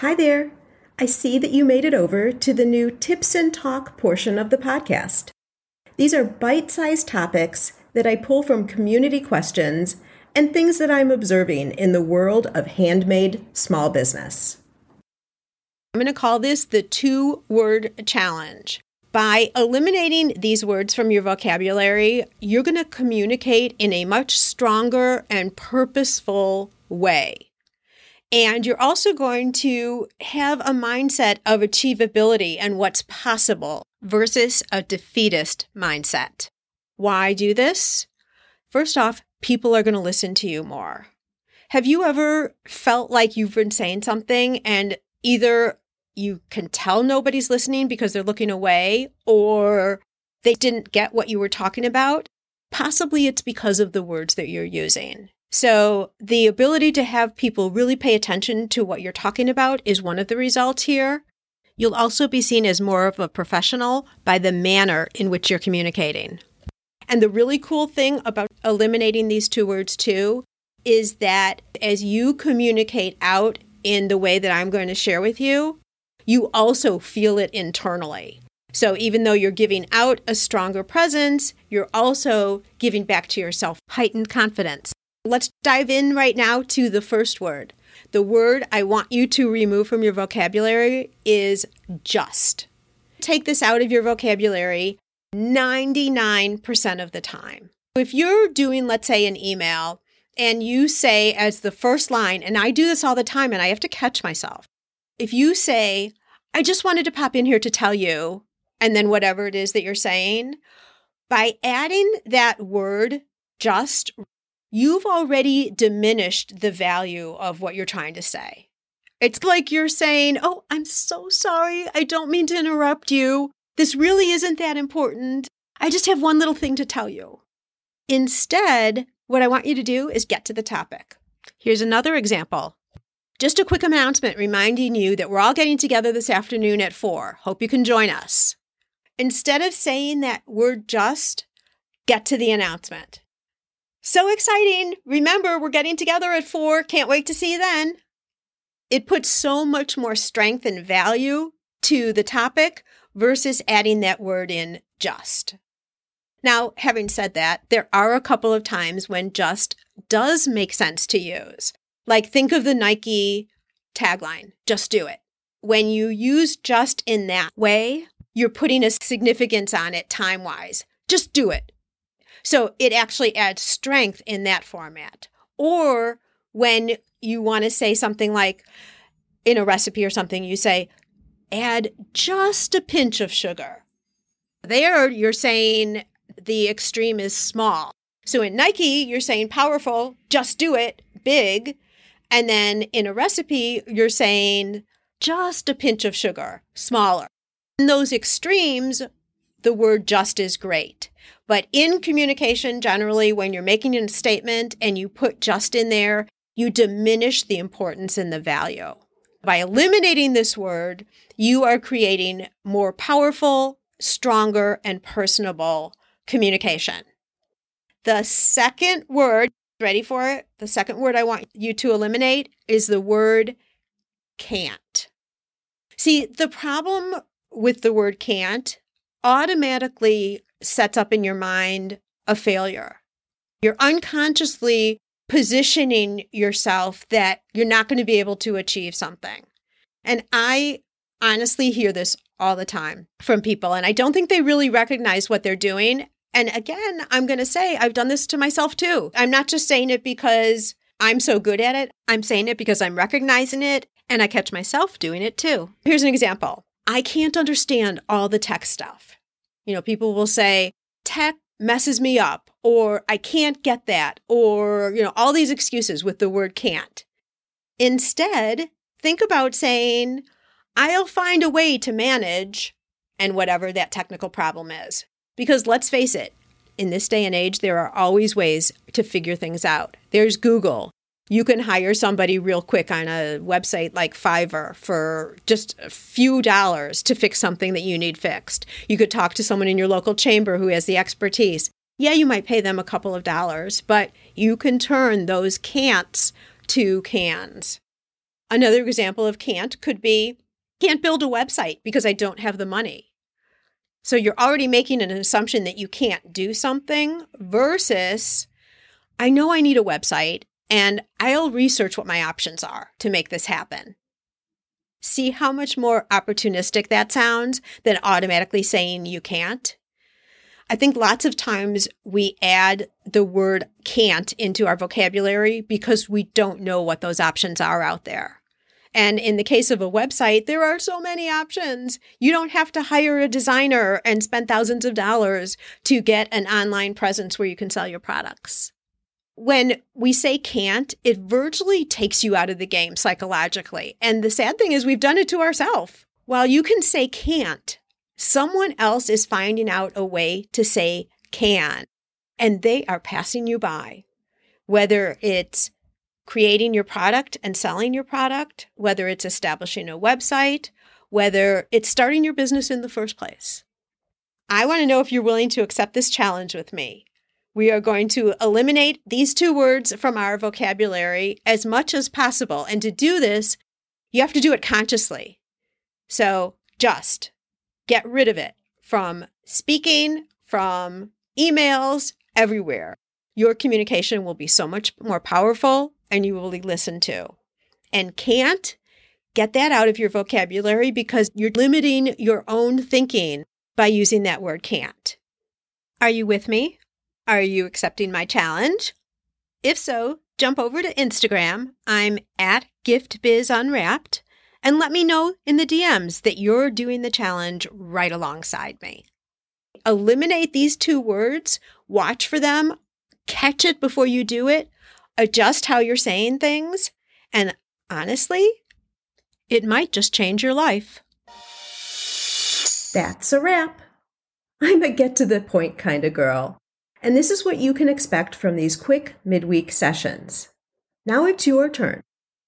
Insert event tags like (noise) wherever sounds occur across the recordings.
Hi there. I see that you made it over to the new Tips and Talk portion of the podcast. These are bite sized topics that I pull from community questions and things that I'm observing in the world of handmade small business. I'm going to call this the two word challenge. By eliminating these words from your vocabulary, you're going to communicate in a much stronger and purposeful way. And you're also going to have a mindset of achievability and what's possible versus a defeatist mindset. Why do this? First off, people are going to listen to you more. Have you ever felt like you've been saying something and either you can tell nobody's listening because they're looking away or they didn't get what you were talking about? Possibly it's because of the words that you're using. So, the ability to have people really pay attention to what you're talking about is one of the results here. You'll also be seen as more of a professional by the manner in which you're communicating. And the really cool thing about eliminating these two words, too, is that as you communicate out in the way that I'm going to share with you, you also feel it internally. So even though you're giving out a stronger presence, you're also giving back to yourself heightened confidence. Let's dive in right now to the first word. The word I want you to remove from your vocabulary is just. Take this out of your vocabulary 99% of the time. If you're doing, let's say, an email and you say as the first line, and I do this all the time and I have to catch myself. If you say, I just wanted to pop in here to tell you, and then whatever it is that you're saying, by adding that word just, you've already diminished the value of what you're trying to say. It's like you're saying, Oh, I'm so sorry. I don't mean to interrupt you. This really isn't that important. I just have one little thing to tell you. Instead, what I want you to do is get to the topic. Here's another example. Just a quick announcement reminding you that we're all getting together this afternoon at 4. Hope you can join us. Instead of saying that we're just, get to the announcement. So exciting! Remember, we're getting together at 4. Can't wait to see you then. It puts so much more strength and value to the topic versus adding that word in just. Now, having said that, there are a couple of times when just does make sense to use. Like think of the Nike tagline, just do it. When you use just in that way, you're putting a significance on it time wise. Just do it. So it actually adds strength in that format. Or when you want to say something like in a recipe or something, you say, add just a pinch of sugar. There, you're saying the extreme is small. So in Nike, you're saying powerful, just do it, big. And then in a recipe, you're saying just a pinch of sugar, smaller. In those extremes, the word just is great. But in communication, generally, when you're making a statement and you put just in there, you diminish the importance and the value. By eliminating this word, you are creating more powerful, stronger, and personable communication. The second word, ready for it? The second word I want you to eliminate is the word can't. See, the problem with the word can't automatically sets up in your mind a failure. You're unconsciously positioning yourself that you're not going to be able to achieve something. And I honestly hear this all the time from people, and I don't think they really recognize what they're doing. And again, I'm going to say I've done this to myself too. I'm not just saying it because I'm so good at it, I'm saying it because I'm recognizing it and I catch myself doing it too. Here's an example I can't understand all the tech stuff. You know, people will say, tech messes me up, or I can't get that, or, you know, all these excuses with the word can't. Instead, think about saying, I'll find a way to manage and whatever that technical problem is. Because let's face it, in this day and age, there are always ways to figure things out. There's Google, you can hire somebody real quick on a website like Fiverr for just a few dollars to fix something that you need fixed. You could talk to someone in your local chamber who has the expertise. Yeah, you might pay them a couple of dollars, but you can turn those can'ts to cans. Another example of can't could be can't build a website because I don't have the money. So you're already making an assumption that you can't do something versus I know I need a website and I'll research what my options are to make this happen. See how much more opportunistic that sounds than automatically saying you can't? I think lots of times we add the word can't into our vocabulary because we don't know what those options are out there. And in the case of a website, there are so many options. You don't have to hire a designer and spend thousands of dollars to get an online presence where you can sell your products. When we say can't, it virtually takes you out of the game psychologically. And the sad thing is, we've done it to ourselves. While you can say can't, someone else is finding out a way to say can, and they are passing you by. Whether it's creating your product and selling your product, whether it's establishing a website, whether it's starting your business in the first place. I want to know if you're willing to accept this challenge with me. We are going to eliminate these two words from our vocabulary as much as possible. And to do this, you have to do it consciously. So just get rid of it from speaking, from emails, everywhere. Your communication will be so much more powerful and you will be listened to. And can't get that out of your vocabulary because you're limiting your own thinking by using that word can't. Are you with me? Are you accepting my challenge? If so, jump over to Instagram. I'm at GiftBizUnwrapped and let me know in the DMs that you're doing the challenge right alongside me. Eliminate these two words, watch for them, catch it before you do it, adjust how you're saying things, and honestly, it might just change your life. That's a wrap. (laughs) I'm a get to the point kind of girl. And this is what you can expect from these quick midweek sessions. Now it's your turn.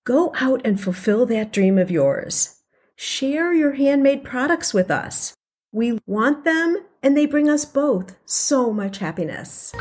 Go out and fulfill that dream of yours. Share your handmade products with us. We want them, and they bring us both so much happiness.